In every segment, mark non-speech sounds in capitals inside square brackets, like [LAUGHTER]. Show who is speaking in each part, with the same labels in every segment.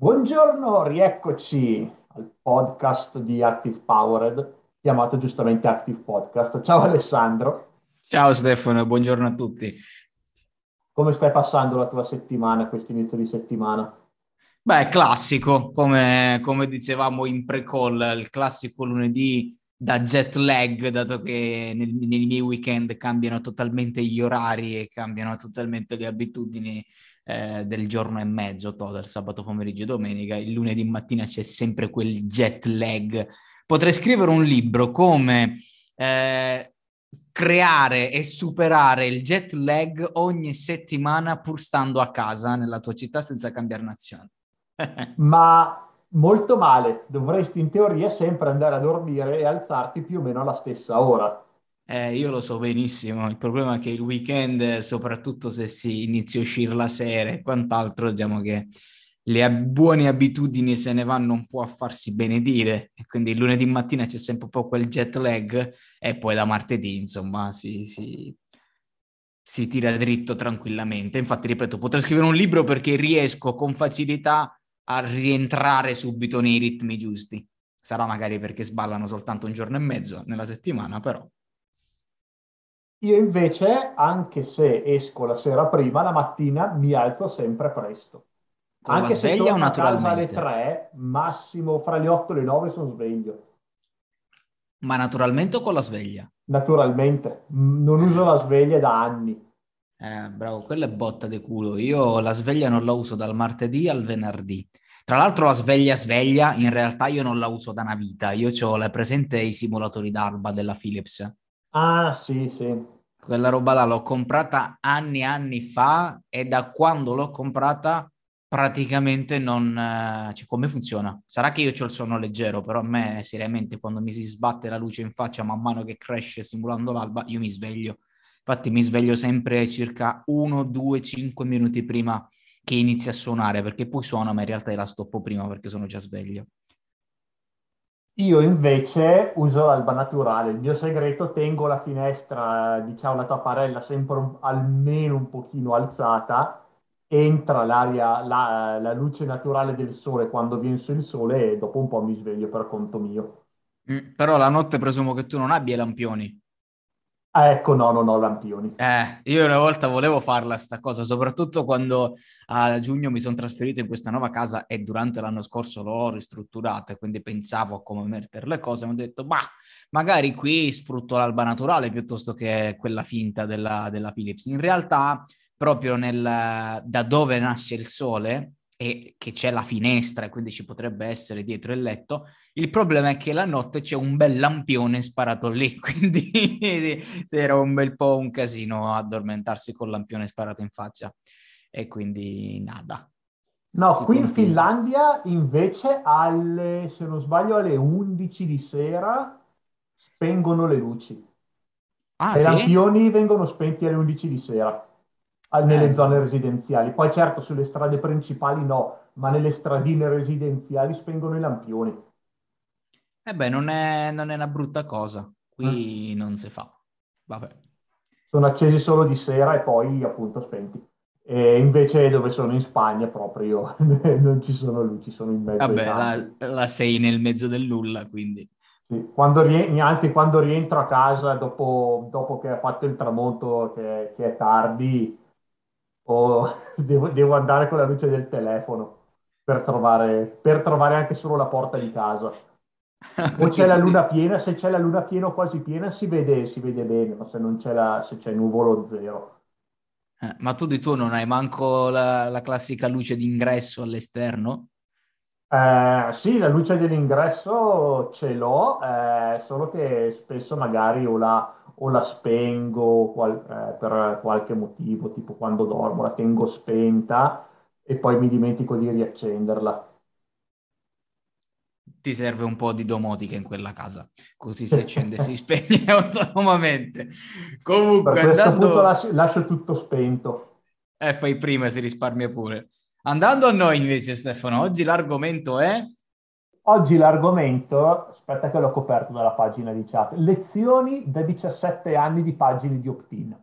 Speaker 1: Buongiorno, rieccoci al podcast di Active Powered, chiamato giustamente Active Podcast. Ciao Alessandro.
Speaker 2: Ciao Stefano, buongiorno a tutti.
Speaker 1: Come stai passando la tua settimana, questo inizio di settimana?
Speaker 2: Beh, classico, come, come dicevamo in pre-call, il classico lunedì da jet lag, dato che nel, nei miei weekend cambiano totalmente gli orari e cambiano totalmente le abitudini eh, del giorno e mezzo, total, sabato pomeriggio e domenica, il lunedì mattina c'è sempre quel jet lag. Potrei scrivere un libro come eh, creare e superare il jet lag ogni settimana pur stando a casa nella tua città senza cambiare nazione. [LAUGHS]
Speaker 1: Ma molto male, dovresti in teoria sempre andare a dormire e alzarti più o meno alla stessa ora.
Speaker 2: Eh, io lo so benissimo, il problema è che il weekend, soprattutto se si inizia a uscire la sera e quant'altro, diciamo che le buone abitudini se ne vanno un po' a farsi benedire e quindi il lunedì mattina c'è sempre un po' quel jet lag e poi da martedì, insomma, si, si, si tira dritto tranquillamente. Infatti, ripeto, potrei scrivere un libro perché riesco con facilità a rientrare subito nei ritmi giusti. Sarà magari perché sballano soltanto un giorno e mezzo nella settimana, però
Speaker 1: io invece, anche se esco la sera prima, la mattina mi alzo sempre presto.
Speaker 2: con
Speaker 1: Anche se torno a casa alle
Speaker 2: naturalmente?
Speaker 1: 3, massimo fra le 8 e le 9 sono sveglio.
Speaker 2: Ma naturalmente o con la sveglia?
Speaker 1: Naturalmente, non uso la sveglia da anni.
Speaker 2: Eh, bravo, quella è botta di culo. Io la sveglia non la uso dal martedì al venerdì. Tra l'altro la sveglia sveglia, in realtà io non la uso da una vita. Io ho la presente i simulatori d'alba della Philips.
Speaker 1: Ah, sì, sì.
Speaker 2: Quella roba là l'ho comprata anni e anni fa e da quando l'ho comprata praticamente non... eh, cioè, come funziona? Sarà che io ho il sonno leggero, però a me seriamente quando mi si sbatte la luce in faccia man mano che cresce simulando l'alba, io mi sveglio. Infatti mi sveglio sempre circa 1, 2, 5 minuti prima che inizi a suonare, perché poi suona, ma in realtà la stoppo prima perché sono già sveglio.
Speaker 1: Io invece uso l'alba naturale. Il mio segreto, tengo la finestra, diciamo la tapparella sempre un- almeno un pochino alzata, entra l'aria, la, la luce naturale del sole quando viene su il sole e dopo un po' mi sveglio per conto mio.
Speaker 2: Mm, però la notte presumo che tu non abbia lampioni.
Speaker 1: Ah, ecco, no, non ho lampioni.
Speaker 2: Eh, io una volta volevo farla sta cosa, soprattutto quando a giugno mi sono trasferito in questa nuova casa e durante l'anno scorso l'ho ristrutturata, e quindi pensavo a come mettere le cose, mi ho detto, bah, magari qui sfrutto l'alba naturale piuttosto che quella finta della, della Philips. In realtà, proprio nel, da dove nasce il sole e che c'è la finestra e quindi ci potrebbe essere dietro il letto, il problema è che la notte c'è un bel lampione sparato lì, [LAUGHS] quindi era un bel po' un casino addormentarsi col lampione sparato in faccia e quindi nada,
Speaker 1: No,
Speaker 2: si
Speaker 1: qui in. Finlandia invece alle, se non sbaglio, alle 11 di sera spengono le luci.
Speaker 2: Ah
Speaker 1: i
Speaker 2: sì?
Speaker 1: lampioni vengono spenti alle 11 di sera nelle zone residenziali. Poi certo sulle strade principali no, ma nelle stradine residenziali spengono i lampioni.
Speaker 2: eh beh, non è, non è una brutta cosa,
Speaker 1: Mm.
Speaker 2: qui non si fa, vabbè.
Speaker 1: Sono accesi solo di sera e poi appunto spenti. E invece dove sono in Spagna proprio [LAUGHS] non ci sono luci, sono in mezzo
Speaker 2: Vabbè, la, la sei nel mezzo del nulla, quindi...
Speaker 1: Sì, Quando rie- anzi, quando rientro a casa dopo, dopo che ha fatto il tramonto, che, che è tardi, o [LAUGHS] devo, devo andare con la luce del telefono per trovare, per trovare anche solo la porta di casa. O c'è la luna piena, se c'è la luna piena o quasi piena si vede, si vede bene, ma se non c'è la, se c'è nuvolo zero.
Speaker 2: eh, ma tu di tuo non hai manco la, la classica luce d'ingresso all'esterno?
Speaker 1: Eh, sì, la luce dell'ingresso ce l'ho, eh, solo che spesso magari o la, o la spengo qual- eh, per qualche motivo, tipo quando dormo, la tengo spenta e poi mi dimentico di riaccenderla.
Speaker 2: Ti serve un po' di domotica in quella casa, così si accende si [LAUGHS] spegne [LAUGHS] autonomamente.
Speaker 1: Per
Speaker 2: Comunque,
Speaker 1: questo punto
Speaker 2: andando...
Speaker 1: lascio, lascio tutto spento.
Speaker 2: Eh, fai prima si risparmia pure. Andando a noi invece, Stefano, oggi l'argomento è...
Speaker 1: Oggi l'argomento, aspetta che l'ho coperto dalla pagina di chat, lezioni da 17 anni di pagine di opt-in.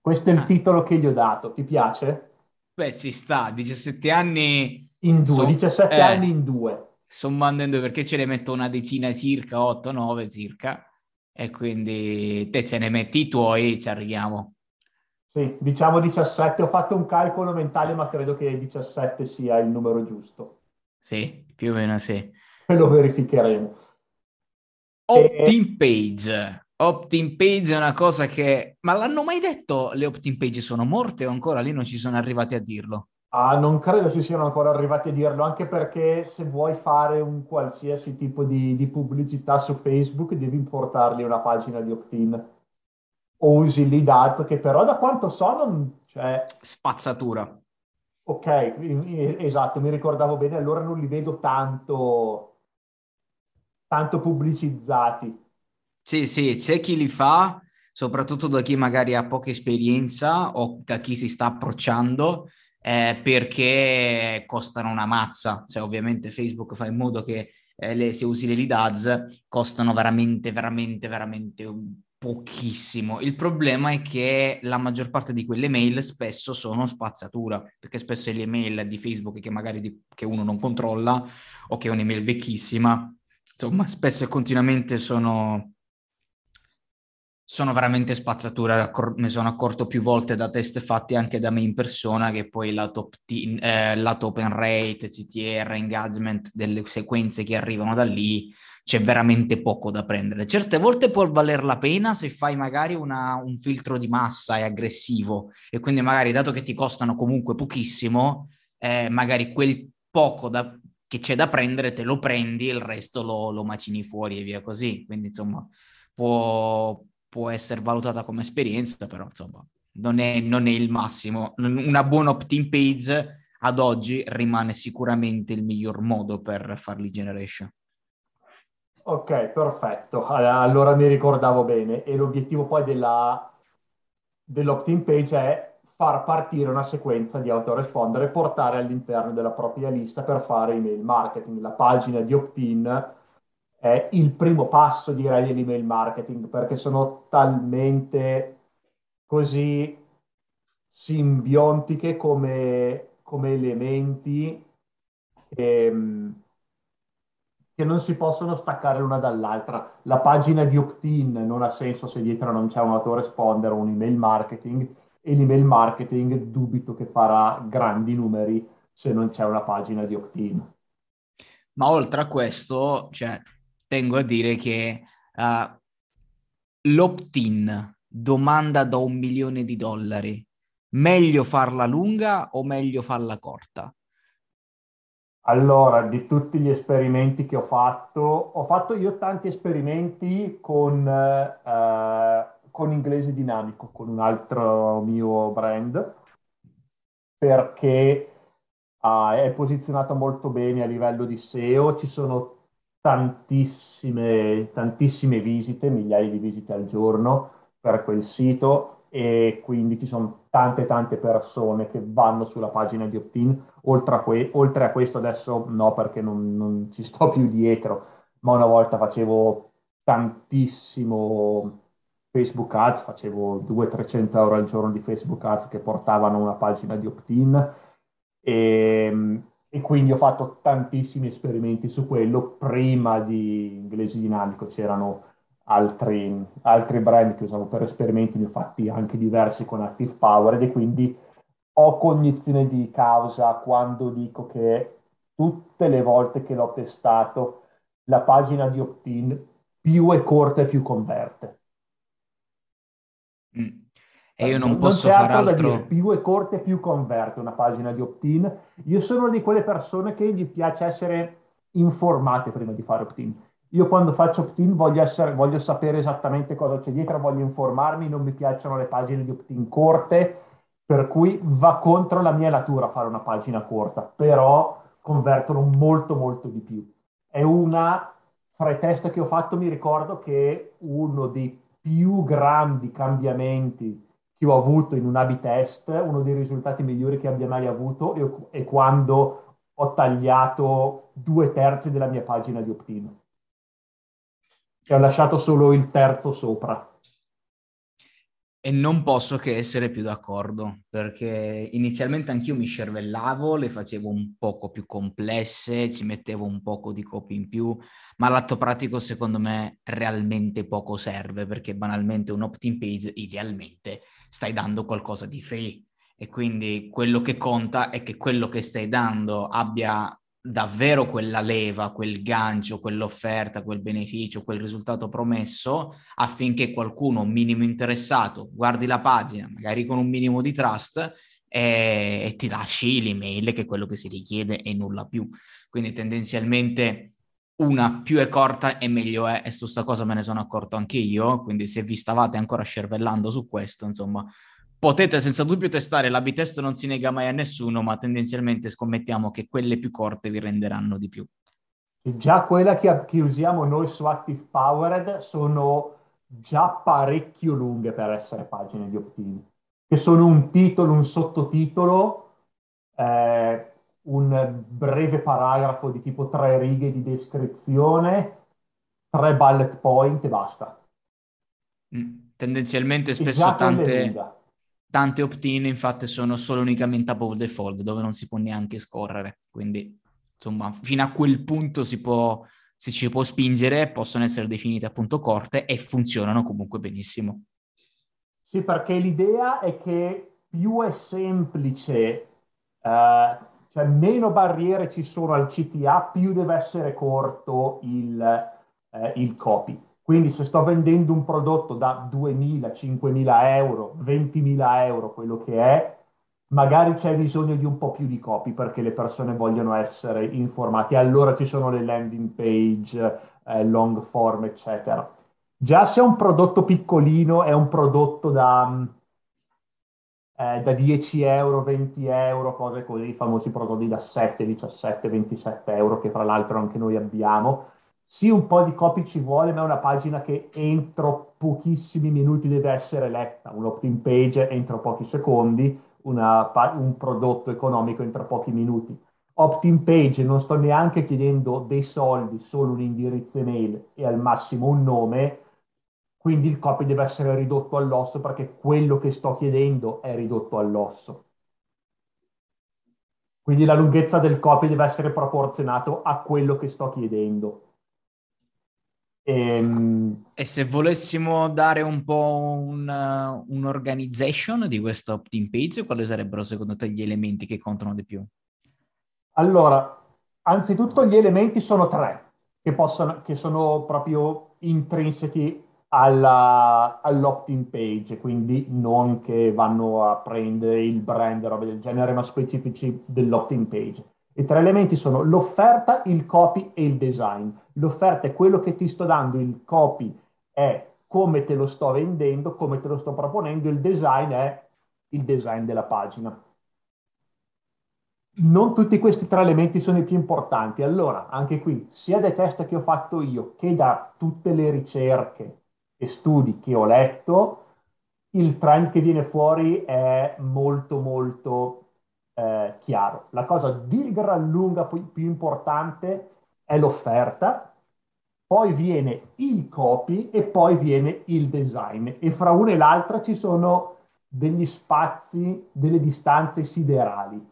Speaker 1: Questo è il
Speaker 2: Ah,
Speaker 1: titolo che gli ho dato, ti piace?
Speaker 2: beh, ci sta, 17 anni
Speaker 1: In due,
Speaker 2: So-
Speaker 1: 17
Speaker 2: eh,
Speaker 1: anni in due.
Speaker 2: sommando in due perché ce ne metto una decina circa, 8-9 circa, e quindi te ce ne metti i tuoi e ci arriviamo.
Speaker 1: Sì, diciamo 17. Ho fatto un calcolo mentale, ma credo che 17 sia il numero giusto.
Speaker 2: Sì, più o meno sì. [LAUGHS]
Speaker 1: Lo verificheremo.
Speaker 2: Opt-in page. Opt-in page è una cosa che... Ma l'hanno mai detto le opt-in page sono morte o ancora lì non ci sono arrivati a dirlo?
Speaker 1: Ah, non credo ci siano ancora arrivati a dirlo, anche perché se vuoi fare un qualsiasi tipo di, di pubblicità su Facebook devi importarli una pagina di opt-in o usi lead ads, che però da quanto so non... Cioè,
Speaker 2: Spazzatura.
Speaker 1: ok, esatto, mi ricordavo bene, allora non li vedo tanto, tanto pubblicizzati.
Speaker 2: Sì, sì, c'è chi li fa, soprattutto da chi magari ha poca esperienza o da chi si sta approcciando, eh, perché costano una mazza. Cioè, ovviamente Facebook fa in modo che eh, le- se usi le lead ads costano veramente, veramente, veramente pochissimo. Il problema è che la maggior parte di quelle mail spesso sono spazzatura, perché spesso le mail di Facebook che magari di- che uno non controlla o che è un'email vecchissima, insomma, spesso e continuamente sono sono veramente spazzatura, mi sono accorto più volte da test fatti anche da me in persona che poi lato, opt-in- eh, lato open rate, CTR, engagement delle sequenze che arrivano da lì, c'è veramente poco da prendere. Certe volte può valer la pena se fai magari una- un filtro di massa e aggressivo e quindi magari dato che ti costano comunque pochissimo, eh, magari quel poco da- che c'è da prendere te lo prendi il resto lo, lo macini fuori e via così. Quindi insomma può, può essere valutata come esperienza, però insomma non è, non è il massimo. Una buona opt-in page ad oggi rimane sicuramente il miglior modo per far lead generation.
Speaker 1: Ok, perfetto. Allora mi ricordavo bene. E l'obiettivo poi della, dell'opt-in page è far partire una sequenza di autorespondere e portare all'interno della propria lista per fare email marketing. La pagina di opt-in è il primo passo, direi, dell'email marketing, perché sono talmente così simbiontiche come, come elementi ehm, che non si possono staccare l'una dall'altra. La pagina di opt-in non ha senso se dietro non c'è un autoresponder o un email marketing e l'email marketing dubito che farà grandi numeri se non c'è una pagina di opt-in.
Speaker 2: Ma oltre a questo, cioè, tengo a dire che uh, l'opt-in domanda da un milione di dollari, meglio farla lunga o meglio farla corta?
Speaker 1: Allora, di tutti gli esperimenti che ho fatto, ho fatto io tanti esperimenti con, eh, con inglese dinamico, con un altro mio brand, perché ah, è posizionato molto bene a livello di SEO, ci sono tantissime, tantissime visite, migliaia di visite al giorno per quel sito e quindi ci sono tante tante persone che vanno sulla pagina di opt-in. Oltre a, que- oltre a questo adesso no perché non, non ci sto più dietro, ma una volta facevo tantissimo Facebook Ads, facevo 200-300 euro al giorno di Facebook Ads che portavano una pagina di opt-in e, e quindi ho fatto tantissimi esperimenti su quello. Prima di Inglese Dinamico c'erano altri, altri brand che usavo per esperimenti, ne ho fatti anche diversi con Active Powered e quindi ho cognizione di causa quando dico che tutte le volte che l'ho testato la pagina di opt-in più è corta e più converte.
Speaker 2: Mm. E io non posso
Speaker 1: c'è
Speaker 2: fare
Speaker 1: altro dire, più è corta e più converte una pagina di opt-in. Io sono di quelle persone che gli piace essere informate prima di fare opt-in. Io quando faccio opt-in voglio, essere, voglio sapere esattamente cosa c'è dietro, voglio informarmi, non mi piacciono le pagine di opt-in corte, per cui va contro la mia natura fare una pagina corta, però convertono molto molto di più. È una, fra i test che ho fatto mi ricordo che uno dei più grandi cambiamenti che ho avuto in un A-B test, uno dei risultati migliori che abbia mai avuto è, quando ho tagliato due terzi della mia pagina di opt-in. E ho lasciato solo il terzo sopra.
Speaker 2: E non posso che essere più d'accordo, perché inizialmente anch'io mi scervellavo, le facevo un poco più complesse, ci mettevo un poco di copy in più, ma l'atto pratico secondo me realmente poco serve, perché banalmente un opt-in page idealmente stai dando qualcosa di free. E quindi quello che conta è che quello che stai dando abbia davvero quella leva, quel gancio, quell'offerta, quel beneficio, quel risultato promesso affinché qualcuno minimo interessato guardi la pagina, magari con un minimo di trust e, e ti lasci l'email che è quello che si richiede e nulla più. Quindi tendenzialmente una più è corta e meglio è e su questa cosa me ne sono accorto anche io, quindi se vi stavate ancora scervellando su questo, insomma, Potete senza dubbio testare, la B-test non si nega mai a nessuno, ma tendenzialmente scommettiamo che quelle più corte vi renderanno di più.
Speaker 1: Già quella che, che usiamo noi su Active Powered sono già parecchio lunghe per essere pagine di opt-in, che sono un titolo, un sottotitolo, eh, un breve paragrafo di tipo tre righe di descrizione, tre bullet point e basta.
Speaker 2: Mm, tendenzialmente spesso tante Tante opt-in infatti sono solo unicamente above the fold, dove non si può neanche scorrere. Quindi, insomma, fino a quel punto si può, si ci può spingere, possono essere definite appunto corte e funzionano comunque benissimo.
Speaker 1: Sì, perché l'idea è che più è semplice, eh, cioè meno barriere ci sono al CTA, più deve essere corto il, eh, il copy. Quindi se sto vendendo un prodotto da 2.000, 5.000 euro, 20.000 euro, quello che è, magari c'è bisogno di un po' più di copy perché le persone vogliono essere informate. Allora ci sono le landing page, eh, long form, eccetera. Già se è un prodotto piccolino, è un prodotto da, eh, da 10 euro, 20 euro, cose così, i famosi prodotti da 7, 17, 27 euro che fra l'altro anche noi abbiamo sì, un po' di copy ci vuole, ma è una pagina che entro pochissimi minuti deve essere letta. Un opt-in page entro pochi secondi, una, un prodotto economico entro pochi minuti. Opt-in page non sto neanche chiedendo dei soldi, solo un indirizzo email e al massimo un nome, quindi il copy deve essere ridotto all'osso perché quello che sto chiedendo è ridotto all'osso. Quindi la lunghezza del copy deve essere proporzionato a quello che sto chiedendo.
Speaker 2: E, ehm, e se volessimo dare un po' un, uh, un'organization di questa opt-in page, quali sarebbero secondo te gli elementi che contano di più?
Speaker 1: Allora, anzitutto gli elementi sono tre, che, possono, che sono proprio intrinseci alla, all'opt-in page, quindi non che vanno a prendere il brand, robe del genere, ma specifici dell'opt-in page. I tre elementi sono l'offerta, il copy e il design. L'offerta è quello che ti sto dando, il copy è come te lo sto vendendo, come te lo sto proponendo, il design è il design della pagina. Non tutti questi tre elementi sono i più importanti. Allora, anche qui, sia dai test che ho fatto io, che da tutte le ricerche e studi che ho letto, il trend che viene fuori è molto, molto eh, chiaro. La cosa di gran lunga più, più importante è l'offerta, poi viene il copy e poi viene il design. E fra una e l'altra ci sono degli spazi, delle distanze siderali.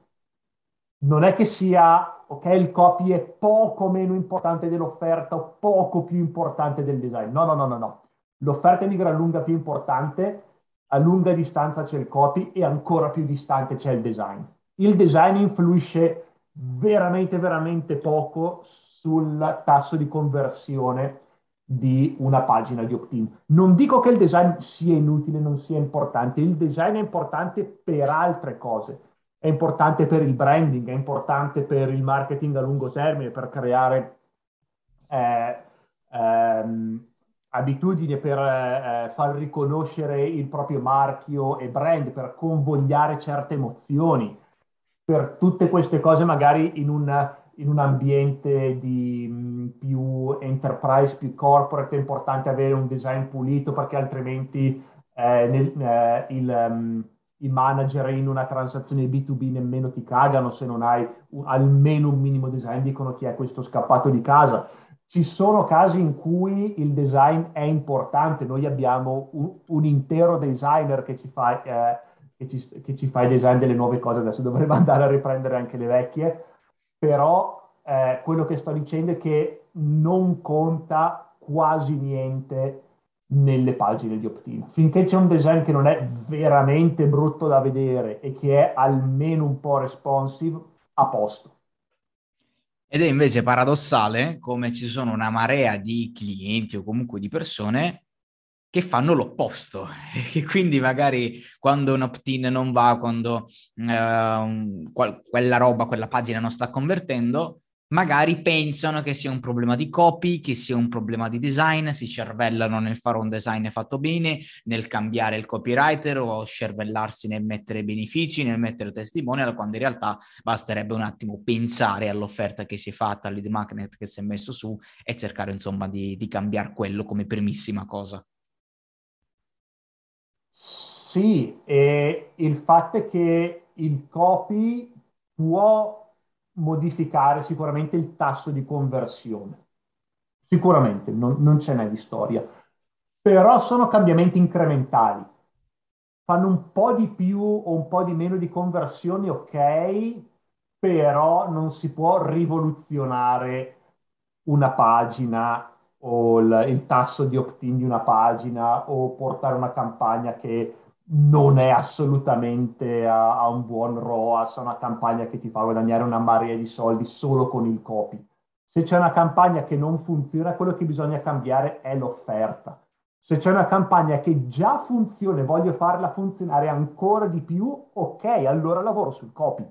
Speaker 1: Non è che sia, ok, il copy è poco meno importante dell'offerta o poco più importante del design. No, no, no, no, no. L'offerta è di gran lunga più importante, a lunga distanza c'è il copy e ancora più distante c'è il design il design influisce veramente, veramente poco sul tasso di conversione di una pagina di opt-in. Non dico che il design sia inutile, non sia importante, il design è importante per altre cose. È importante per il branding, è importante per il marketing a lungo termine, per creare eh, ehm, abitudini, per eh, far riconoscere il proprio marchio e brand, per convogliare certe emozioni per tutte queste cose magari in un, in un ambiente di mm, più enterprise, più corporate, è importante avere un design pulito perché altrimenti eh, nel, eh, il, um, i manager in una transazione B2B nemmeno ti cagano se non hai un, almeno un minimo design, dicono chi è questo scappato di casa. ci sono casi in cui il design è importante. Noi abbiamo un, un intero designer che ci, fa, eh, che, ci, che ci fa design delle nuove cose. Adesso dovremmo [LAUGHS] andare a riprendere anche le vecchie, però eh, quello che sto dicendo è che non conta quasi niente nelle pagine di opt-in. Finché c'è un design che non è veramente brutto da vedere e che è almeno un po' responsive, a posto.
Speaker 2: Ed è invece paradossale come ci sono una marea di clienti o comunque di persone che fanno l'opposto, [LAUGHS] e quindi magari quando un opt-in non va, quando eh, qual- quella roba, quella pagina non sta convertendo, magari pensano che sia un problema di copy, che sia un problema di design, si cervellano nel fare un design fatto bene, nel cambiare il copywriter o cervellarsi nel mettere benefici, nel mettere testimonial, quando in realtà basterebbe un attimo pensare all'offerta che si è fatta, al lead magnet che si è messo su e cercare insomma di, di cambiare quello come primissima cosa.
Speaker 1: Sì, e il fatto è che il copy può modificare sicuramente il tasso di conversione. Sicuramente, non, non ce n'è di storia. Però sono cambiamenti incrementali. Fanno un po' di più o un po' di meno di conversioni, ok, però non si può rivoluzionare una pagina o il, il tasso di opt-in di una pagina o portare una campagna che non è assolutamente a, a, un buon ROAS, una campagna che ti fa guadagnare una marea di soldi solo con il copy. Se c'è una campagna che non funziona, quello che bisogna cambiare è l'offerta. Se c'è una campagna che già funziona e voglio farla funzionare ancora di più, ok, allora lavoro sul copy.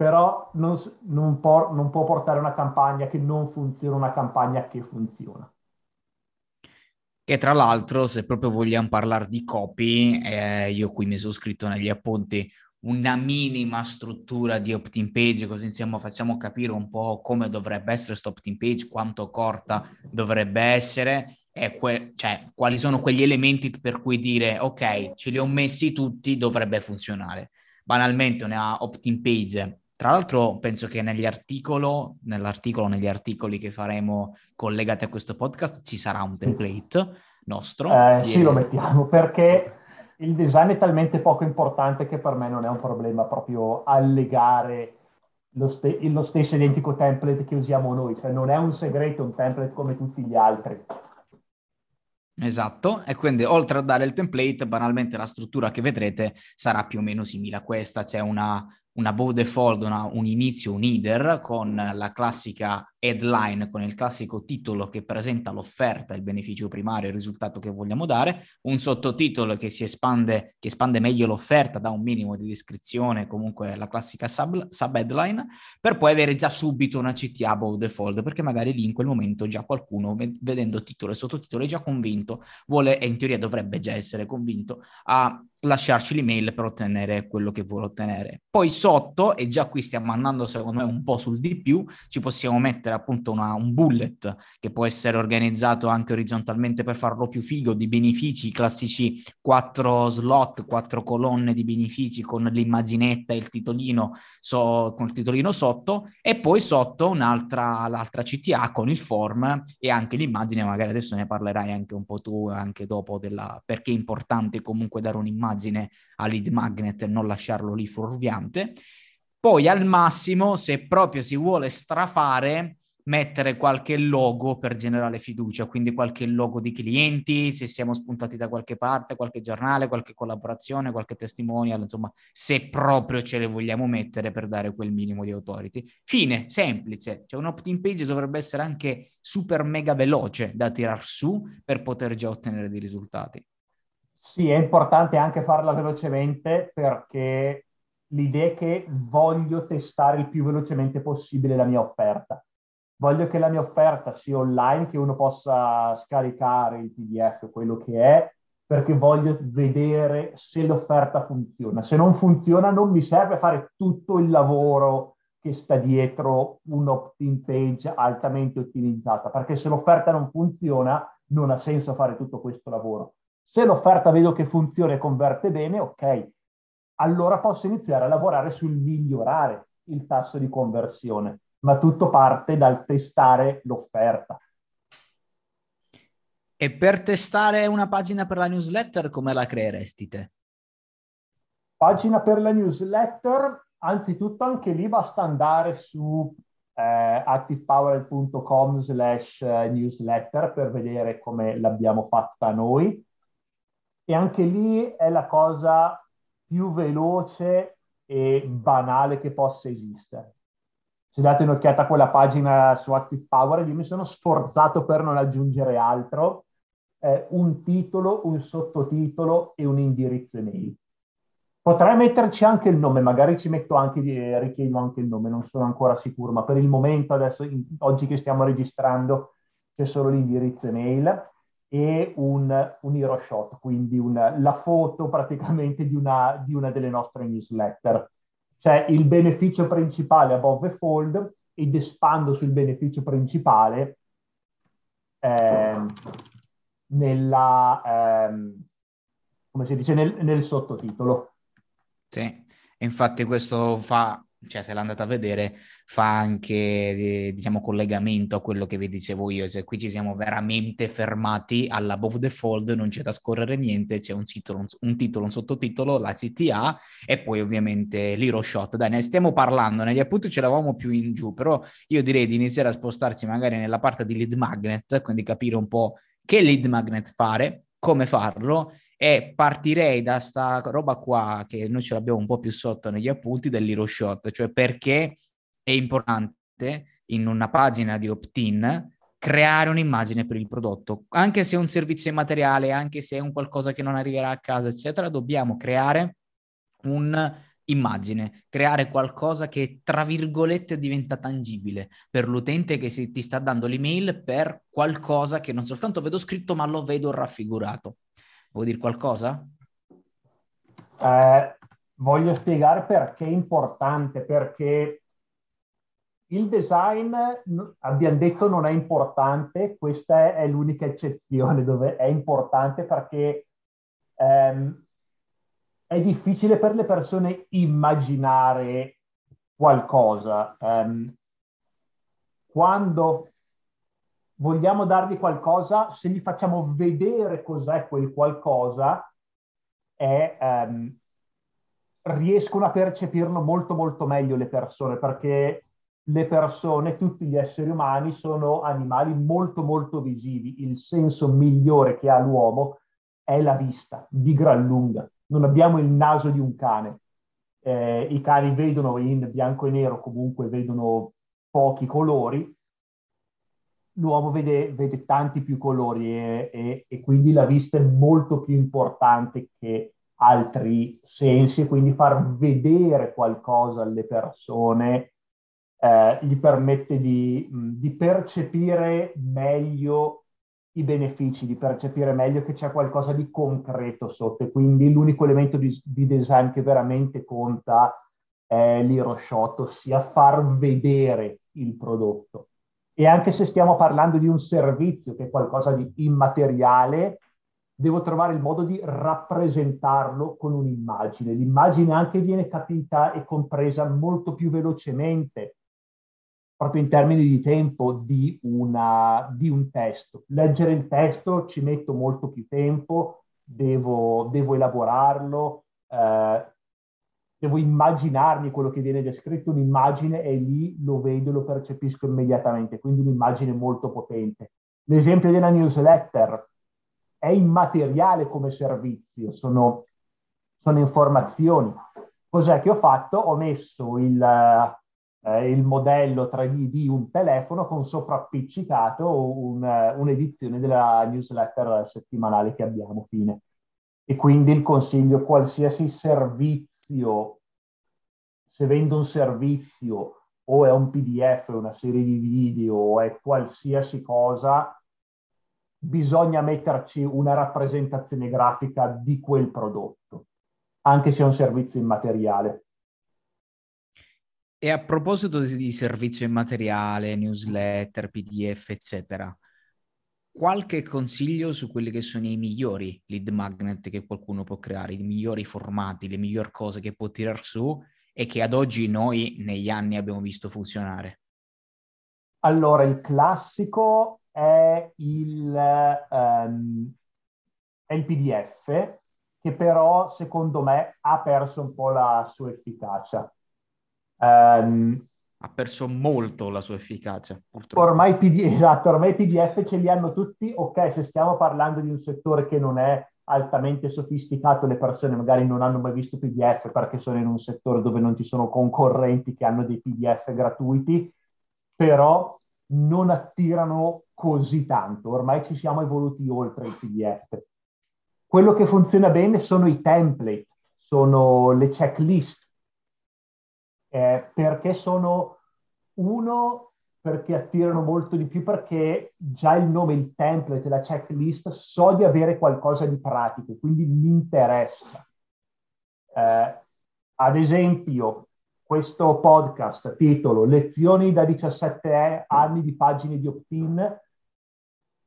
Speaker 1: Però non, non, por, non può portare una campagna che non funziona, una campagna che funziona
Speaker 2: che tra l'altro, se proprio vogliamo parlare di copy, eh, io qui mi sono scritto negli appunti una minima struttura di opt-in page, così insieme facciamo capire un po' come dovrebbe essere questo opt-in page, quanto corta dovrebbe essere, e que- cioè quali sono quegli elementi per cui dire ok, ce li ho messi tutti, dovrebbe funzionare. Banalmente una opt-in page tra l'altro penso che negli articolo, nell'articolo, negli articoli che faremo collegati a questo podcast ci sarà un template nostro.
Speaker 1: Eh, sì, lo mettiamo perché il design è talmente poco importante che per me non è un problema proprio allegare lo, ste- lo stesso identico template che usiamo noi, cioè non è un segreto, un template come tutti gli altri.
Speaker 2: Esatto, e quindi oltre a dare il template, banalmente la struttura che vedrete sarà più o meno simile a questa, c'è una una above fold, una, un inizio, un header con la classica headline, con il classico titolo che presenta l'offerta, il beneficio primario, il risultato che vogliamo dare, un sottotitolo che si espande, che espande meglio l'offerta, da un minimo di descrizione, comunque la classica sub, headline, per poi avere già subito una CTA above fold, perché magari lì in quel momento già qualcuno, vedendo titolo e sottotitolo, è già convinto, vuole e in teoria dovrebbe già essere convinto a lasciarci l'email per ottenere quello che vuole ottenere. Poi sotto, e già qui stiamo andando secondo me un po' sul di più, ci possiamo mettere appunto una, un bullet che può essere organizzato anche orizzontalmente per farlo più figo, di benefici, i classici quattro slot, quattro colonne di benefici con l'immaginetta e il titolino, so, con il titolino sotto, e poi sotto un'altra l'altra CTA con il form e anche l'immagine, magari adesso ne parlerai anche un po' tu, anche dopo, della, perché è importante comunque dare un'immagine immagine a lead magnet non lasciarlo lì fuorviante. Poi al massimo, se proprio si vuole strafare, mettere qualche logo per generare fiducia, quindi qualche logo di clienti, se siamo spuntati da qualche parte, qualche giornale, qualche collaborazione, qualche testimonial, insomma, se proprio ce le vogliamo mettere per dare quel minimo di authority. Fine, semplice, cioè un opt-in page dovrebbe essere anche super mega veloce da tirar su per poter già ottenere dei risultati.
Speaker 1: Sì, è importante anche farla velocemente perché l'idea è che voglio testare il più velocemente possibile la mia offerta. Voglio che la mia offerta sia online, che uno possa scaricare il PDF, quello che è, perché voglio vedere se l'offerta funziona. Se non funziona non mi serve fare tutto il lavoro che sta dietro un opt-in page altamente ottimizzata, perché se l'offerta non funziona non ha senso fare tutto questo lavoro. Se l'offerta vedo che funziona e converte bene, ok, allora posso iniziare a lavorare sul migliorare il tasso di conversione. ma tutto parte dal testare l'offerta.
Speaker 2: E per testare una pagina per la newsletter, come la creeresti te?
Speaker 1: Pagina per la newsletter, anzitutto anche lì basta andare su eh, activepower.com slash eh, newsletter per vedere come l'abbiamo fatta noi. E anche lì è la cosa più veloce e banale che possa esistere. Se date un'occhiata a quella pagina su Active Power, io mi sono sforzato per non aggiungere altro eh, un titolo, un sottotitolo e un indirizzo email. Potrei metterci anche il nome, magari ci metto anche, eh, richiedo anche il nome, non sono ancora sicuro, ma per il momento adesso, in, oggi che stiamo registrando, c'è solo l'indirizzo email e un, un hero shot, quindi una, la foto praticamente di una, di una, delle nostre newsletter. C'è il beneficio principale above the fold ed espando sul beneficio principale eh, nella, ehm, come si dice, nel, nel sottotitolo.
Speaker 2: Sì, infatti questo fa cioè se l'andate a vedere, fa anche, eh, diciamo, collegamento a quello che vi dicevo io. Cioè, qui ci siamo veramente fermati all'above the fold, non c'è da scorrere niente, c'è un titolo, un, titolo, un sottotitolo, la CTA e poi ovviamente l'hero shot. Dai, ne stiamo parlando, negli appunti ce l'avamo più in giù, però io direi di iniziare a spostarci magari nella parte di lead magnet, quindi capire un po' che lead magnet fare, come farlo e partirei da sta roba qua che noi ce l'abbiamo un po' più sotto negli appunti dell'hero shot, cioè perché è importante in una pagina di opt-in creare un'immagine per il prodotto, anche se è un servizio immateriale, anche se è un qualcosa che non arriverà a casa, eccetera, dobbiamo creare un'immagine, creare qualcosa che tra virgolette diventa tangibile per l'utente che si, ti sta dando l'email per qualcosa che non soltanto vedo scritto ma lo vedo raffigurato. Vuoi dire qualcosa?
Speaker 1: Eh, voglio spiegare perché è importante, perché il design, abbiamo detto, non è importante, questa è l'unica eccezione dove è importante perché ehm, è difficile per le persone immaginare qualcosa. Um, quando vogliamo dargli qualcosa, se gli facciamo vedere cos'è quel qualcosa, è, um, riescono a percepirlo molto molto meglio le persone, perché le persone, tutti gli esseri umani, sono animali molto molto visivi. Il senso migliore che ha l'uomo è la vista, di gran lunga. Non abbiamo il naso di un cane. Eh, I cani vedono in bianco e nero, comunque vedono pochi colori, l'uomo vede, vede tanti più colori e, e, e, quindi la vista è molto più importante che altri sensi quindi far vedere qualcosa alle persone eh, gli permette di, di, percepire meglio i benefici, di percepire meglio che c'è qualcosa di concreto sotto. E quindi l'unico elemento di, di design che veramente conta è l'hero shot, ossia far vedere il prodotto e anche se stiamo parlando di un servizio che è qualcosa di immateriale, devo trovare il modo di rappresentarlo con un'immagine. L'immagine anche viene capita e compresa molto più velocemente, proprio in termini di tempo, di, una, di un testo. Leggere il testo ci metto molto più tempo, devo, devo elaborarlo, eh, devo immaginarmi quello che viene descritto, un'immagine e lì lo vedo, lo percepisco immediatamente, quindi un'immagine molto potente. L'esempio della newsletter è immateriale come servizio, sono, sono informazioni. Cos'è che ho fatto? Ho messo il, eh, il modello 3D di un telefono con soprappiccicato un, un'edizione della newsletter settimanale che abbiamo, fine. E quindi il consiglio, qualsiasi servizio servizio, se vendo un servizio o è un PDF, una serie di video o è qualsiasi cosa, bisogna metterci una rappresentazione grafica di quel prodotto, anche se è un servizio immateriale.
Speaker 2: E a proposito di servizio immateriale, newsletter, PDF, eccetera, qualche consiglio su quelli che sono i migliori lead magnet che qualcuno può creare, i migliori formati, le migliori cose che può tirar su e che ad oggi noi negli anni abbiamo visto funzionare?
Speaker 1: Allora, il classico è il, um, è il PDF, che però secondo me ha perso un po' la sua efficacia.
Speaker 2: Um, ha perso molto la sua efficacia,
Speaker 1: purtroppo. Ormai, PD, [LAUGHS] esatto, ormai i PDF ce li hanno tutti. Ok, se stiamo parlando di un settore che non è altamente sofisticato, le persone magari non hanno mai visto PDF perché sono in un settore dove non ci sono concorrenti che hanno dei PDF gratuiti, però non attirano così tanto. Ormai ci siamo evoluti oltre il PDF. Quello che funziona bene sono i template, sono le checklist eh, perché sono uno perché attirano molto di più perché già il nome, il template, la checklist so di avere qualcosa di pratico, quindi mi interessa. Eh, ad esempio, questo podcast titolo Lezioni da 17 anni di pagine di opt-in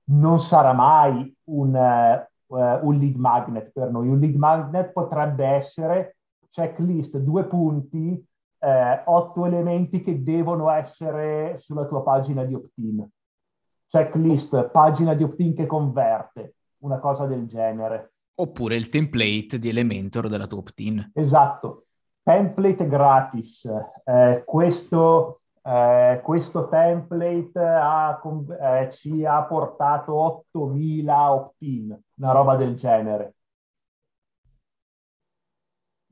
Speaker 1: non sarà mai un, uh, un lead magnet per noi. Un lead magnet potrebbe essere checklist, due punti, eh, otto elementi che devono essere sulla tua pagina di opt-in. Checklist, pagina di opt-in che converte, una cosa del genere.
Speaker 2: Oppure il template di Elementor della tua opt-in.
Speaker 1: Esatto, template gratis. Eh, questo, eh, questo, template ha, eh, ci ha portato 8.000 opt-in, una roba del genere.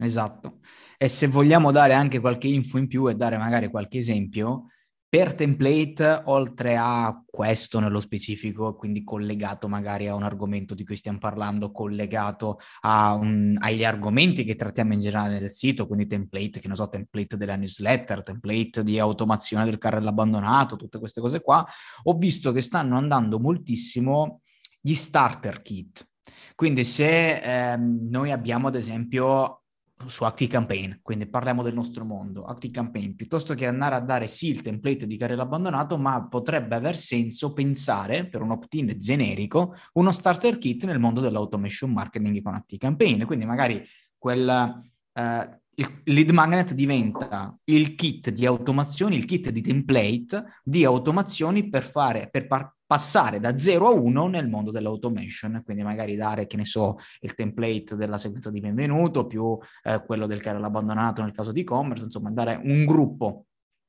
Speaker 2: Esatto. E se vogliamo dare anche qualche info in più e dare magari qualche esempio, per template, oltre a questo nello specifico, quindi collegato magari a un argomento di cui stiamo parlando, collegato un, agli argomenti che trattiamo in generale nel sito, quindi template, che ne so, template della newsletter, template di automazione del carrello abbandonato, tutte queste cose qua, ho visto che stanno andando moltissimo gli starter kit. Quindi se ehm, noi abbiamo ad esempio su ActiveCampaign, quindi parliamo del nostro mondo, ActiveCampaign, piuttosto che andare a dare sì il template di carrello abbandonato, ma potrebbe aver senso pensare per un opt-in generico uno starter kit nel mondo dell'automation marketing con ActiveCampaign, quindi magari quel... Eh, il lead magnet diventa il kit di automazioni, il kit di template di automazioni per fare, per par- passare da 0 a 1 nel mondo dell'automation, quindi magari dare, che ne so, il template della sequenza di benvenuto più eh, quello del carrello abbandonato nel caso di e-commerce, insomma, dare un gruppo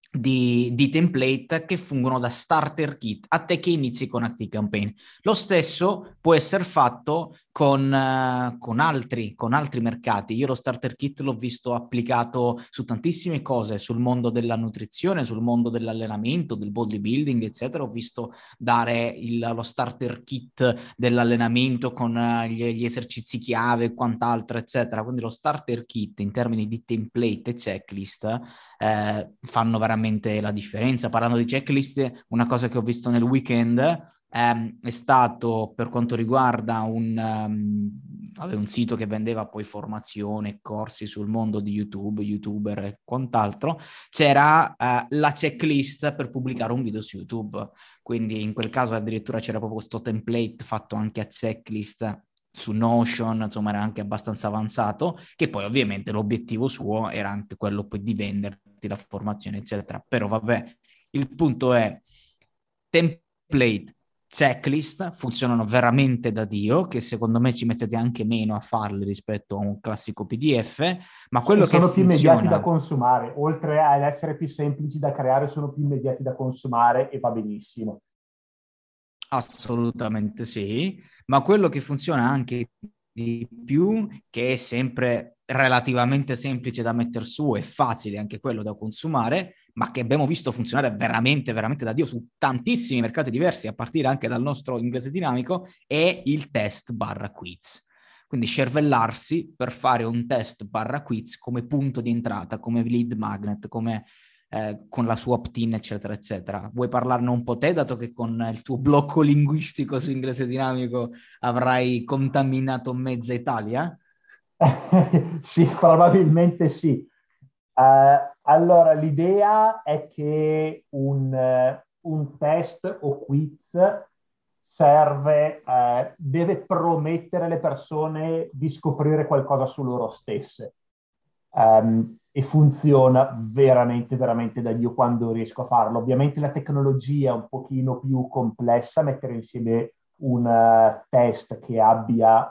Speaker 2: di, di, template che fungono da starter kit a te che inizi con ActiveCampaign. Lo stesso può essere fatto con, uh, con, altri, con altri mercati. Io lo starter kit l'ho visto applicato su tantissime cose, sul mondo della nutrizione, sul mondo dell'allenamento, del bodybuilding, eccetera. Ho visto dare il, lo starter kit dell'allenamento con uh, gli, gli, esercizi chiave e quant'altro, eccetera. Quindi lo starter kit in termini di template e checklist eh, fanno veramente la differenza. Parlando di checklist, una cosa che ho visto nel weekend ehm, è stato per quanto riguarda un, um, un sito che vendeva poi formazione, corsi sul mondo di YouTube, youtuber e quant'altro, c'era uh, la checklist per pubblicare un video su YouTube. Quindi in quel caso addirittura c'era proprio questo template fatto anche a checklist su Notion, insomma era anche abbastanza avanzato, che poi ovviamente l'obiettivo suo era anche quello poi di venderti la formazione, eccetera. Però vabbè, il punto è template, checklist funzionano veramente da Dio, che secondo me ci mettete anche meno a farle rispetto a un classico PDF, ma quello
Speaker 1: sono
Speaker 2: che
Speaker 1: più
Speaker 2: funziona...
Speaker 1: immediati da consumare, oltre ad essere più semplici da creare, sono più immediati da consumare e va benissimo.
Speaker 2: Assolutamente sì, ma quello che funziona anche di più, che è sempre relativamente semplice da mettere su e facile anche quello da consumare, ma che abbiamo visto funzionare veramente, veramente da Dio su tantissimi mercati diversi, a partire anche dal nostro inglese dinamico, è il test barra quiz. Quindi cervellarsi per fare un test barra quiz come punto di entrata, come lead magnet, come eh, con la sua opt-in, eccetera, eccetera. Vuoi parlarne un po' te, dato che con il tuo blocco [LAUGHS] linguistico su inglese dinamico avrai contaminato mezza Italia? [LAUGHS]
Speaker 1: sì, probabilmente sì. Uh, allora, l'idea è che un, uh, un test o quiz serve, uh, deve promettere alle persone di scoprire qualcosa su loro stesse Um, e funziona veramente, veramente da Dio quando riesco a farlo. Ovviamente la tecnologia è un pochino più complessa, mettere insieme un uh, test che abbia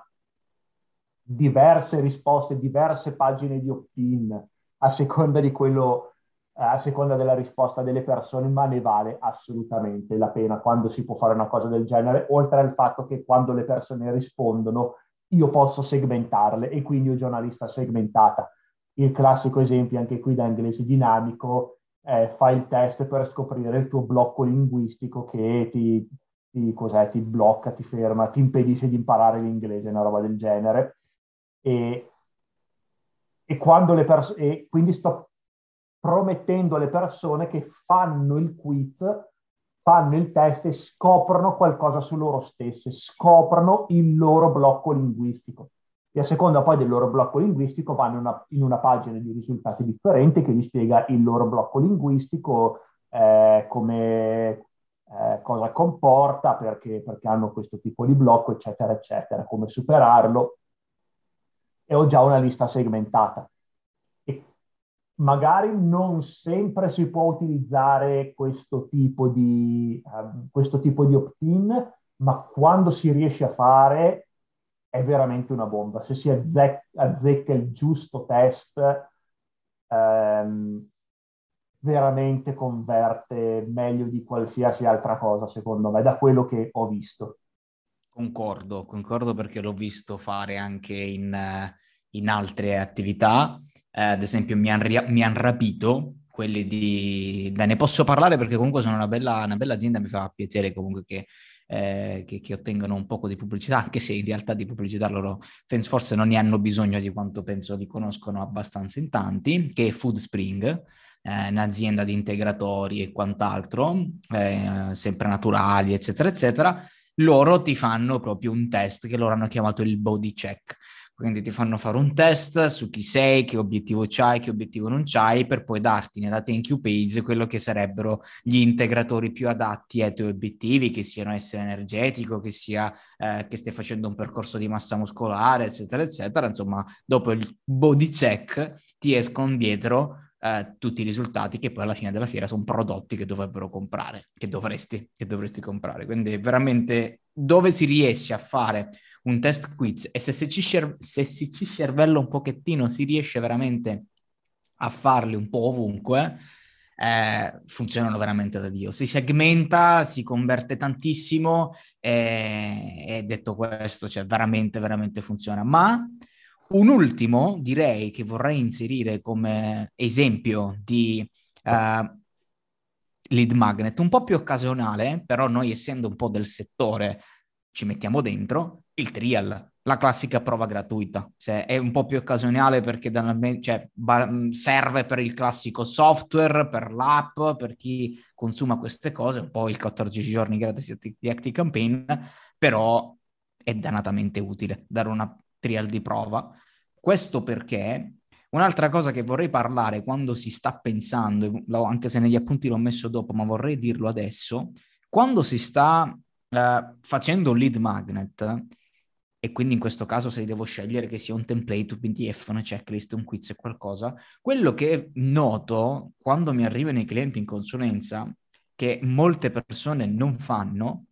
Speaker 1: diverse risposte, diverse pagine di opt-in a seconda di quello, a seconda della risposta delle persone, ma ne vale assolutamente la pena quando si può fare una cosa del genere, oltre al fatto che quando le persone rispondono io posso segmentarle e quindi ho già una lista segmentata il classico esempio anche qui da inglese dinamico, eh, fai il test per scoprire il tuo blocco linguistico che ti, ti, ti, blocca, ti ferma, ti impedisce di imparare l'inglese, una roba del genere. E, e, quando le pers- quindi sto promettendo alle persone che fanno il quiz, fanno il test e scoprono qualcosa su loro stesse, scoprono il loro blocco linguistico e a seconda poi del loro blocco linguistico vanno una, in una pagina di risultati differenti che vi spiega il loro blocco linguistico, eh, come, eh, cosa comporta, perché, perché hanno questo tipo di blocco, eccetera, eccetera, come superarlo. E ho già una lista segmentata. E magari non sempre si può utilizzare questo tipo di, uh, questo tipo di opt-in, ma quando si riesce a fare è veramente una bomba. Se si azze- azzecca il giusto test, ehm, veramente converte meglio di qualsiasi altra cosa, secondo me, da quello che ho visto.
Speaker 2: Concordo, concordo perché l'ho visto fare anche in, in altre attività. Eh, ad esempio, mi hanno rapito quelli di... Beh, ne posso parlare perché comunque sono una bella, una bella azienda, mi fa piacere comunque che eh, che, che, ottengono un po' di pubblicità, anche se in realtà di pubblicità loro forse non ne hanno bisogno di quanto penso li conoscono abbastanza in tanti, che è Food Spring, eh, un'azienda di integratori e quant'altro, eh, sempre naturali, eccetera, eccetera. Loro ti fanno proprio un test che loro hanno chiamato il body check quindi ti fanno fare un test su chi sei, che obiettivo c'hai, che obiettivo non c'hai, per poi darti nella thank you page quello che sarebbero gli integratori più adatti ai tuoi obiettivi, che siano essere energetico, che sia eh, che stai facendo un percorso di massa muscolare, eccetera, eccetera. Insomma, dopo il body check ti escono dietro eh, tutti i risultati che poi alla fine della fiera sono prodotti che dovrebbero comprare, che dovresti, che dovresti comprare. Quindi veramente dove si riesce a fare un test quiz e se si, ci, se si ci cervello un pochettino si riesce veramente a farli un po' ovunque, eh, funzionano veramente da Dio. Si segmenta, si converte tantissimo e, e detto questo, cioè veramente, veramente funziona. Ma un ultimo, direi, che vorrei inserire come esempio di uh, lead magnet, un po' più occasionale, però noi essendo un po' del settore ci mettiamo dentro, il trial, la classica prova gratuita. Cioè, è un po' più occasionale perché cioè, serve per il classico software, per l'app, per chi consuma queste cose, un po' il 14 giorni gratis di Active Campaign, però è dannatamente utile dare una trial di prova. Questo perché un'altra cosa che vorrei parlare quando si sta pensando, anche se negli appunti l'ho messo dopo, ma vorrei dirlo adesso, quando si sta uh, facendo un lead magnet, e quindi in questo caso se devo scegliere che sia un template, un PDF, una checklist, un quiz e qualcosa, quello che noto quando mi arrivano i clienti in consulenza, che molte persone non fanno,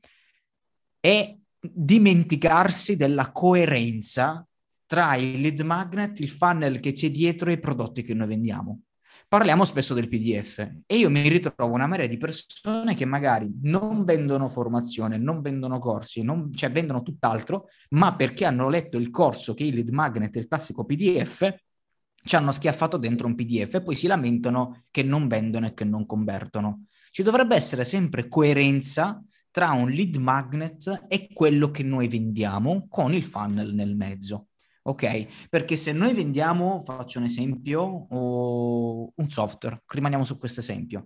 Speaker 2: è dimenticarsi della coerenza tra il lead magnet, il funnel che c'è dietro e i prodotti che noi vendiamo parliamo spesso del PDF e io mi ritrovo una marea di persone che magari non vendono formazione, non vendono corsi, non, cioè vendono tutt'altro, ma perché hanno letto il corso che è il lead magnet, il classico PDF, ci hanno schiaffato dentro un PDF e poi si lamentano che non vendono e che non convertono. Ci dovrebbe essere sempre coerenza tra un lead magnet e quello che noi vendiamo con il funnel nel mezzo ok? Perché se noi vendiamo, faccio un esempio, un software, rimaniamo su questo esempio.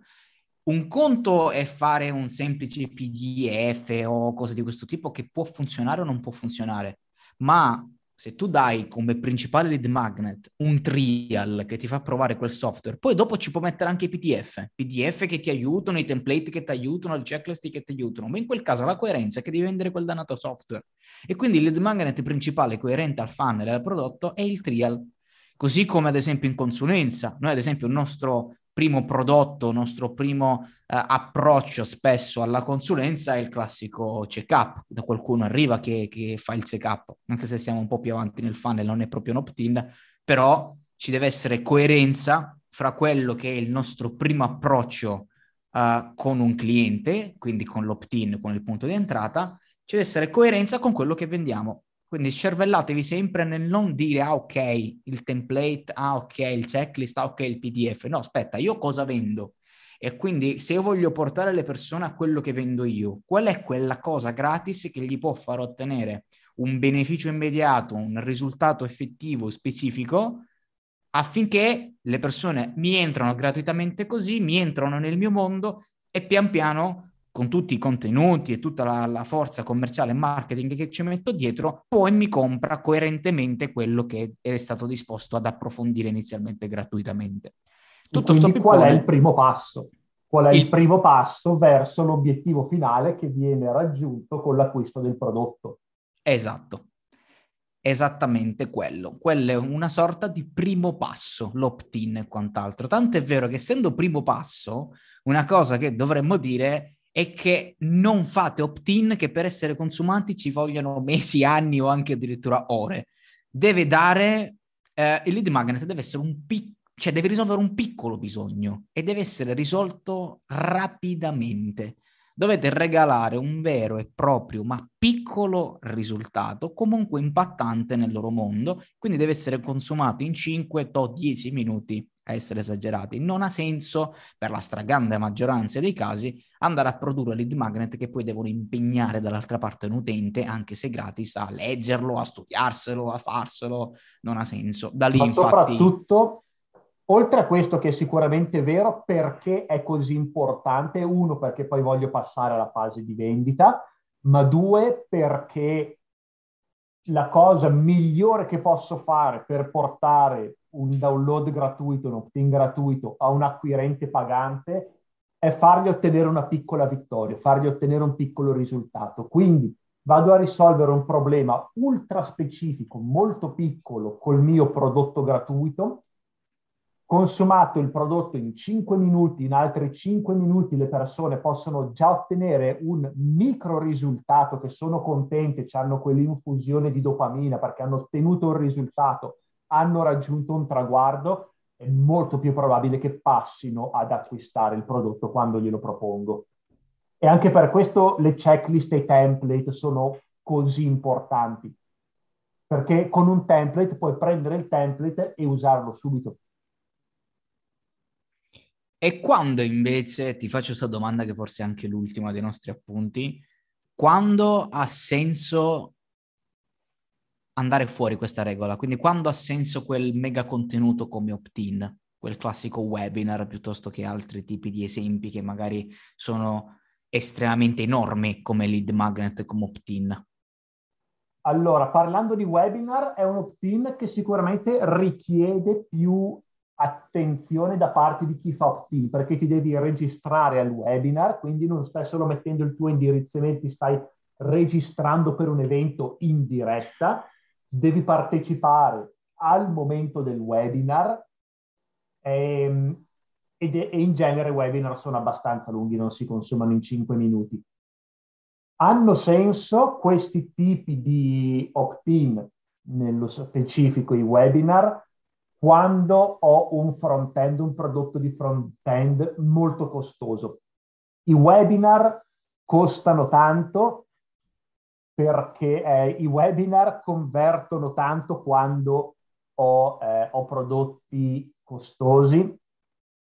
Speaker 2: Un conto è fare un semplice PDF o cose di questo tipo che può funzionare o non può funzionare, ma se tu dai come principale lead magnet un trial che ti fa provare quel software, poi dopo ci può mettere anche i PDF, PDF che ti aiutano, i template che ti aiutano, le checklist che ti aiutano, ma in quel caso la coerenza è che devi vendere quel dannato software. E quindi il lead magnet principale coerente al funnel e al prodotto è il trial. Così come ad esempio in consulenza, noi ad esempio il nostro primo prodotto, nostro primo eh, approccio spesso alla consulenza è il classico check-up. Da qualcuno arriva che, che fa il check-up, anche se siamo un po' più avanti nel funnel, non è proprio un opt-in, però ci deve essere coerenza fra quello che è il nostro primo approccio uh, con un cliente, quindi con l'opt-in, con il punto di entrata, ci deve essere coerenza con quello che vendiamo. Quindi scervellatevi sempre nel non dire, ah ok, il template, ah ok, il checklist, ah ok, il PDF. No, aspetta, io cosa vendo? E quindi se io voglio portare le persone a quello che vendo io, qual è quella cosa gratis che gli può far ottenere un beneficio immediato, un risultato effettivo, specifico, affinché le persone mi entrano gratuitamente così, mi entrano nel mio mondo e pian piano con tutti i contenuti e tutta la, la, forza commerciale e marketing che ci metto dietro, poi mi compra coerentemente quello che è stato disposto ad approfondire inizialmente gratuitamente.
Speaker 1: Tutto Quindi qual è il primo passo? Qual è il... il primo passo verso l'obiettivo finale che viene raggiunto con l'acquisto del prodotto?
Speaker 2: Esatto, esattamente quello. Quello è una sorta di primo passo, l'opt-in e quant'altro. Tanto è vero che essendo primo passo, una cosa che dovremmo dire è che non fate opt-in che per essere consumati ci vogliono mesi, anni o anche addirittura ore. Deve dare, eh, il lead magnet deve essere un piccolo, cioè deve risolvere un piccolo bisogno e deve essere risolto rapidamente. Dovete regalare un vero e proprio, ma piccolo risultato, comunque impattante nel loro mondo, quindi deve essere consumato in 5-10 minuti a essere esagerati. Non ha senso, per la stragrande maggioranza dei casi, andare a produrre lead magnet che poi devono impegnare dall'altra parte un utente, anche se gratis, a leggerlo, a studiarselo, a farselo. Non ha senso. Da lì,
Speaker 1: Ma
Speaker 2: infatti...
Speaker 1: soprattutto, oltre a questo che è sicuramente vero, perché è così importante? Uno, perché poi voglio passare alla fase di vendita, ma due, perché la cosa migliore che posso fare per portare un download gratuito, un opt-in gratuito a un acquirente pagante è fargli ottenere una piccola vittoria, fargli ottenere un piccolo risultato. Quindi vado a risolvere un problema ultra specifico, molto piccolo col mio prodotto gratuito, consumato il prodotto in 5 minuti, in altri 5 minuti le persone possono già ottenere un micro risultato che sono contente, hanno quell'infusione di dopamina perché hanno ottenuto un risultato hanno raggiunto un traguardo, è molto più probabile che passino ad acquistare il prodotto quando glielo propongo. E anche per questo le checklist e i template sono così importanti, perché con un template puoi prendere il template e usarlo subito.
Speaker 2: E quando invece, ti faccio questa domanda che forse è anche l'ultima dei nostri appunti, quando ha senso andare fuori questa regola. Quindi quando ha senso quel mega contenuto come opt-in, quel classico webinar piuttosto che altri tipi di esempi che magari sono estremamente enormi come lead magnet come opt-in?
Speaker 1: Allora, parlando di webinar, è un opt-in che sicuramente richiede più attenzione da parte di chi fa opt-in, perché ti devi registrare al webinar, quindi non stai solo mettendo il tuo indirizzo email, ti stai registrando per un evento in diretta devi partecipare al momento del webinar e, ehm, e in genere i webinar sono abbastanza lunghi, non si consumano in 5 minuti. Hanno senso questi tipi di opt-in, nello specifico i webinar, quando ho un front-end, un prodotto di front-end molto costoso. I webinar costano tanto perché eh, i webinar convertono tanto quando ho, eh, ho prodotti costosi,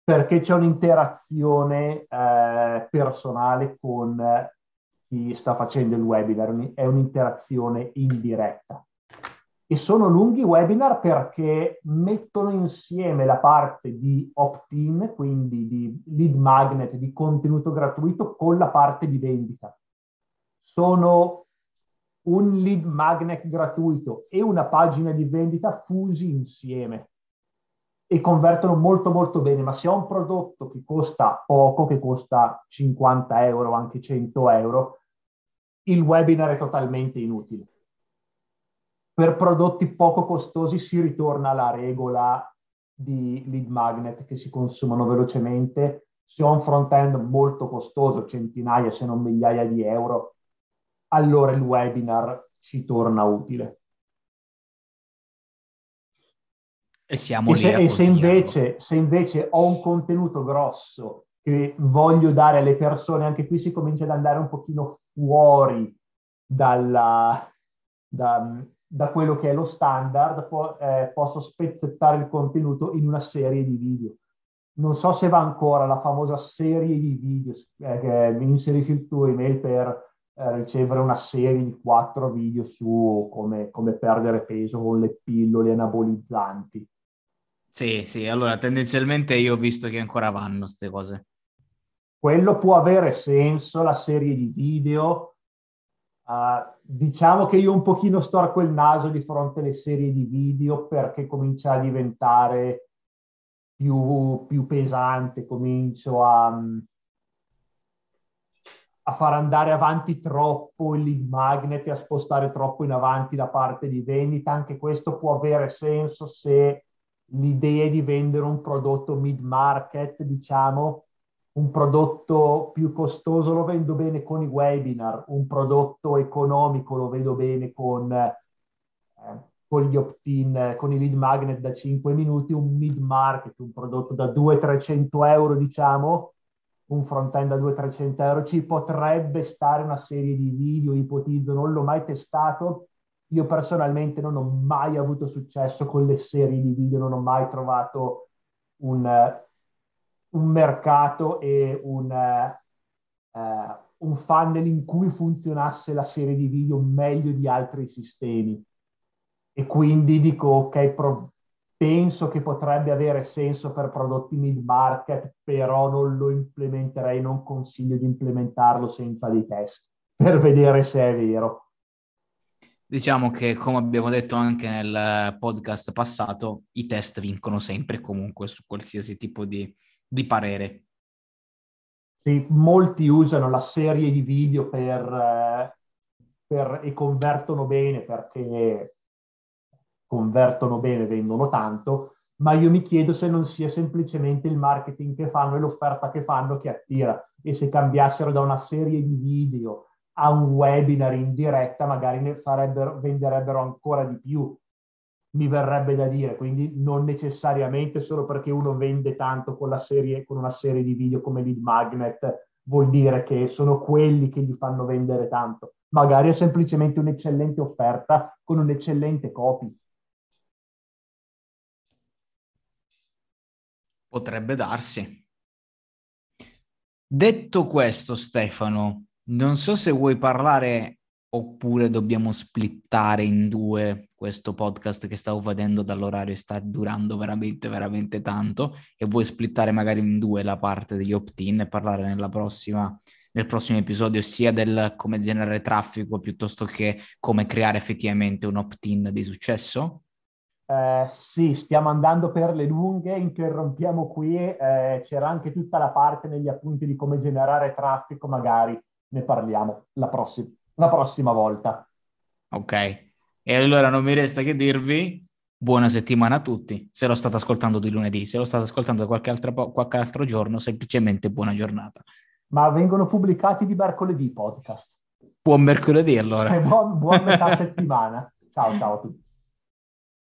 Speaker 1: perché c'è un'interazione eh, personale con chi sta facendo il webinar, è un'interazione indiretta. E sono lunghi webinar perché mettono insieme la parte di opt-in, quindi di lead magnet, di contenuto gratuito, con la parte di vendita. Sono un lead magnet gratuito e una pagina di vendita fusi insieme e convertono molto molto bene, ma se ho un prodotto che costa poco, che costa 50 euro, anche 100 euro, il webinar è totalmente inutile. Per prodotti poco costosi si ritorna alla regola di lead magnet che si consumano velocemente. Se ho un front-end molto costoso, centinaia se non migliaia di euro, allora il webinar ci torna utile.
Speaker 2: E siamo
Speaker 1: e
Speaker 2: lì
Speaker 1: se, e se invece, se invece ho un contenuto grosso che voglio dare alle persone, anche qui si comincia ad andare un pochino fuori dalla, da, da quello che è lo standard, po- eh, posso spezzettare il contenuto in una serie di video. Non so se va ancora la famosa serie di video eh, che inserisci il tuo email per eh, ricevere una serie di quattro video su come, come perdere peso con le pillole anabolizzanti.
Speaker 2: Sì, sì, allora tendenzialmente io ho visto che ancora vanno queste cose.
Speaker 1: Quello può avere senso, la serie di video. Uh, diciamo che io un pochino storco il naso di fronte alle serie di video perché comincia a diventare più, più pesante, comincio a, a far andare avanti troppo il lead magnet e a spostare troppo in avanti la parte di vendita. Anche questo può avere senso se l'idea è di vendere un prodotto mid market, diciamo, un prodotto più costoso lo vendo bene con i webinar, un prodotto economico lo vedo bene con, eh, con gli opt-in, con i lead magnet da 5 minuti, un mid market, un prodotto da 200-300 euro, diciamo, un front-end da 200-300 euro, ci potrebbe stare una serie di video, ipotizzo, non l'ho mai testato, io personalmente non ho mai avuto successo con le serie di video, non ho mai trovato un, un mercato e un, uh, un funnel in cui funzionasse la serie di video meglio di altri sistemi. E quindi dico, ok, pro- penso che potrebbe avere senso per prodotti mid market, però non lo implementerei, non consiglio di implementarlo senza dei test [LAUGHS] per vedere se è vero.
Speaker 2: Diciamo che, come abbiamo detto anche nel podcast passato, i test vincono sempre comunque su qualsiasi tipo di, di parere.
Speaker 1: Sì, molti usano la serie di video per, eh, per, e convertono bene perché convertono bene, vendono tanto, ma io mi chiedo se non sia semplicemente il marketing che fanno e l'offerta che fanno che attira e se cambiassero da una serie di video a un webinar in diretta, magari ne farebbero, venderebbero ancora di più, mi verrebbe da dire. Quindi non necessariamente solo perché uno vende tanto con, la serie, con una serie di video come lead magnet vuol dire che sono quelli che gli fanno vendere tanto. Magari è semplicemente un'eccellente offerta con un'eccellente copy.
Speaker 2: Potrebbe darsi. Detto questo, Stefano, non so se vuoi parlare oppure dobbiamo splittare in due questo podcast che stavo vedendo dall'orario sta durando veramente veramente tanto e vuoi splittare magari in due la parte degli opt-in e parlare prossima nel prossimo episodio sia del come generare traffico piuttosto che come creare effettivamente un opt-in di successo?
Speaker 1: Eh, sì, stiamo andando per le lunghe, interrompiamo qui, eh, c'era anche tutta la parte negli appunti di come generare traffico, magari ne parliamo la, prossim- la prossima volta.
Speaker 2: Ok, e allora non mi resta che dirvi buona settimana a tutti. Se lo state ascoltando di lunedì, se lo state ascoltando da qualche, altra, qualche altro giorno, semplicemente buona giornata.
Speaker 1: Ma vengono pubblicati di mercoledì podcast.
Speaker 2: Buon mercoledì allora. [LAUGHS]
Speaker 1: buon, buon metà [LAUGHS] settimana. Ciao ciao a tutti.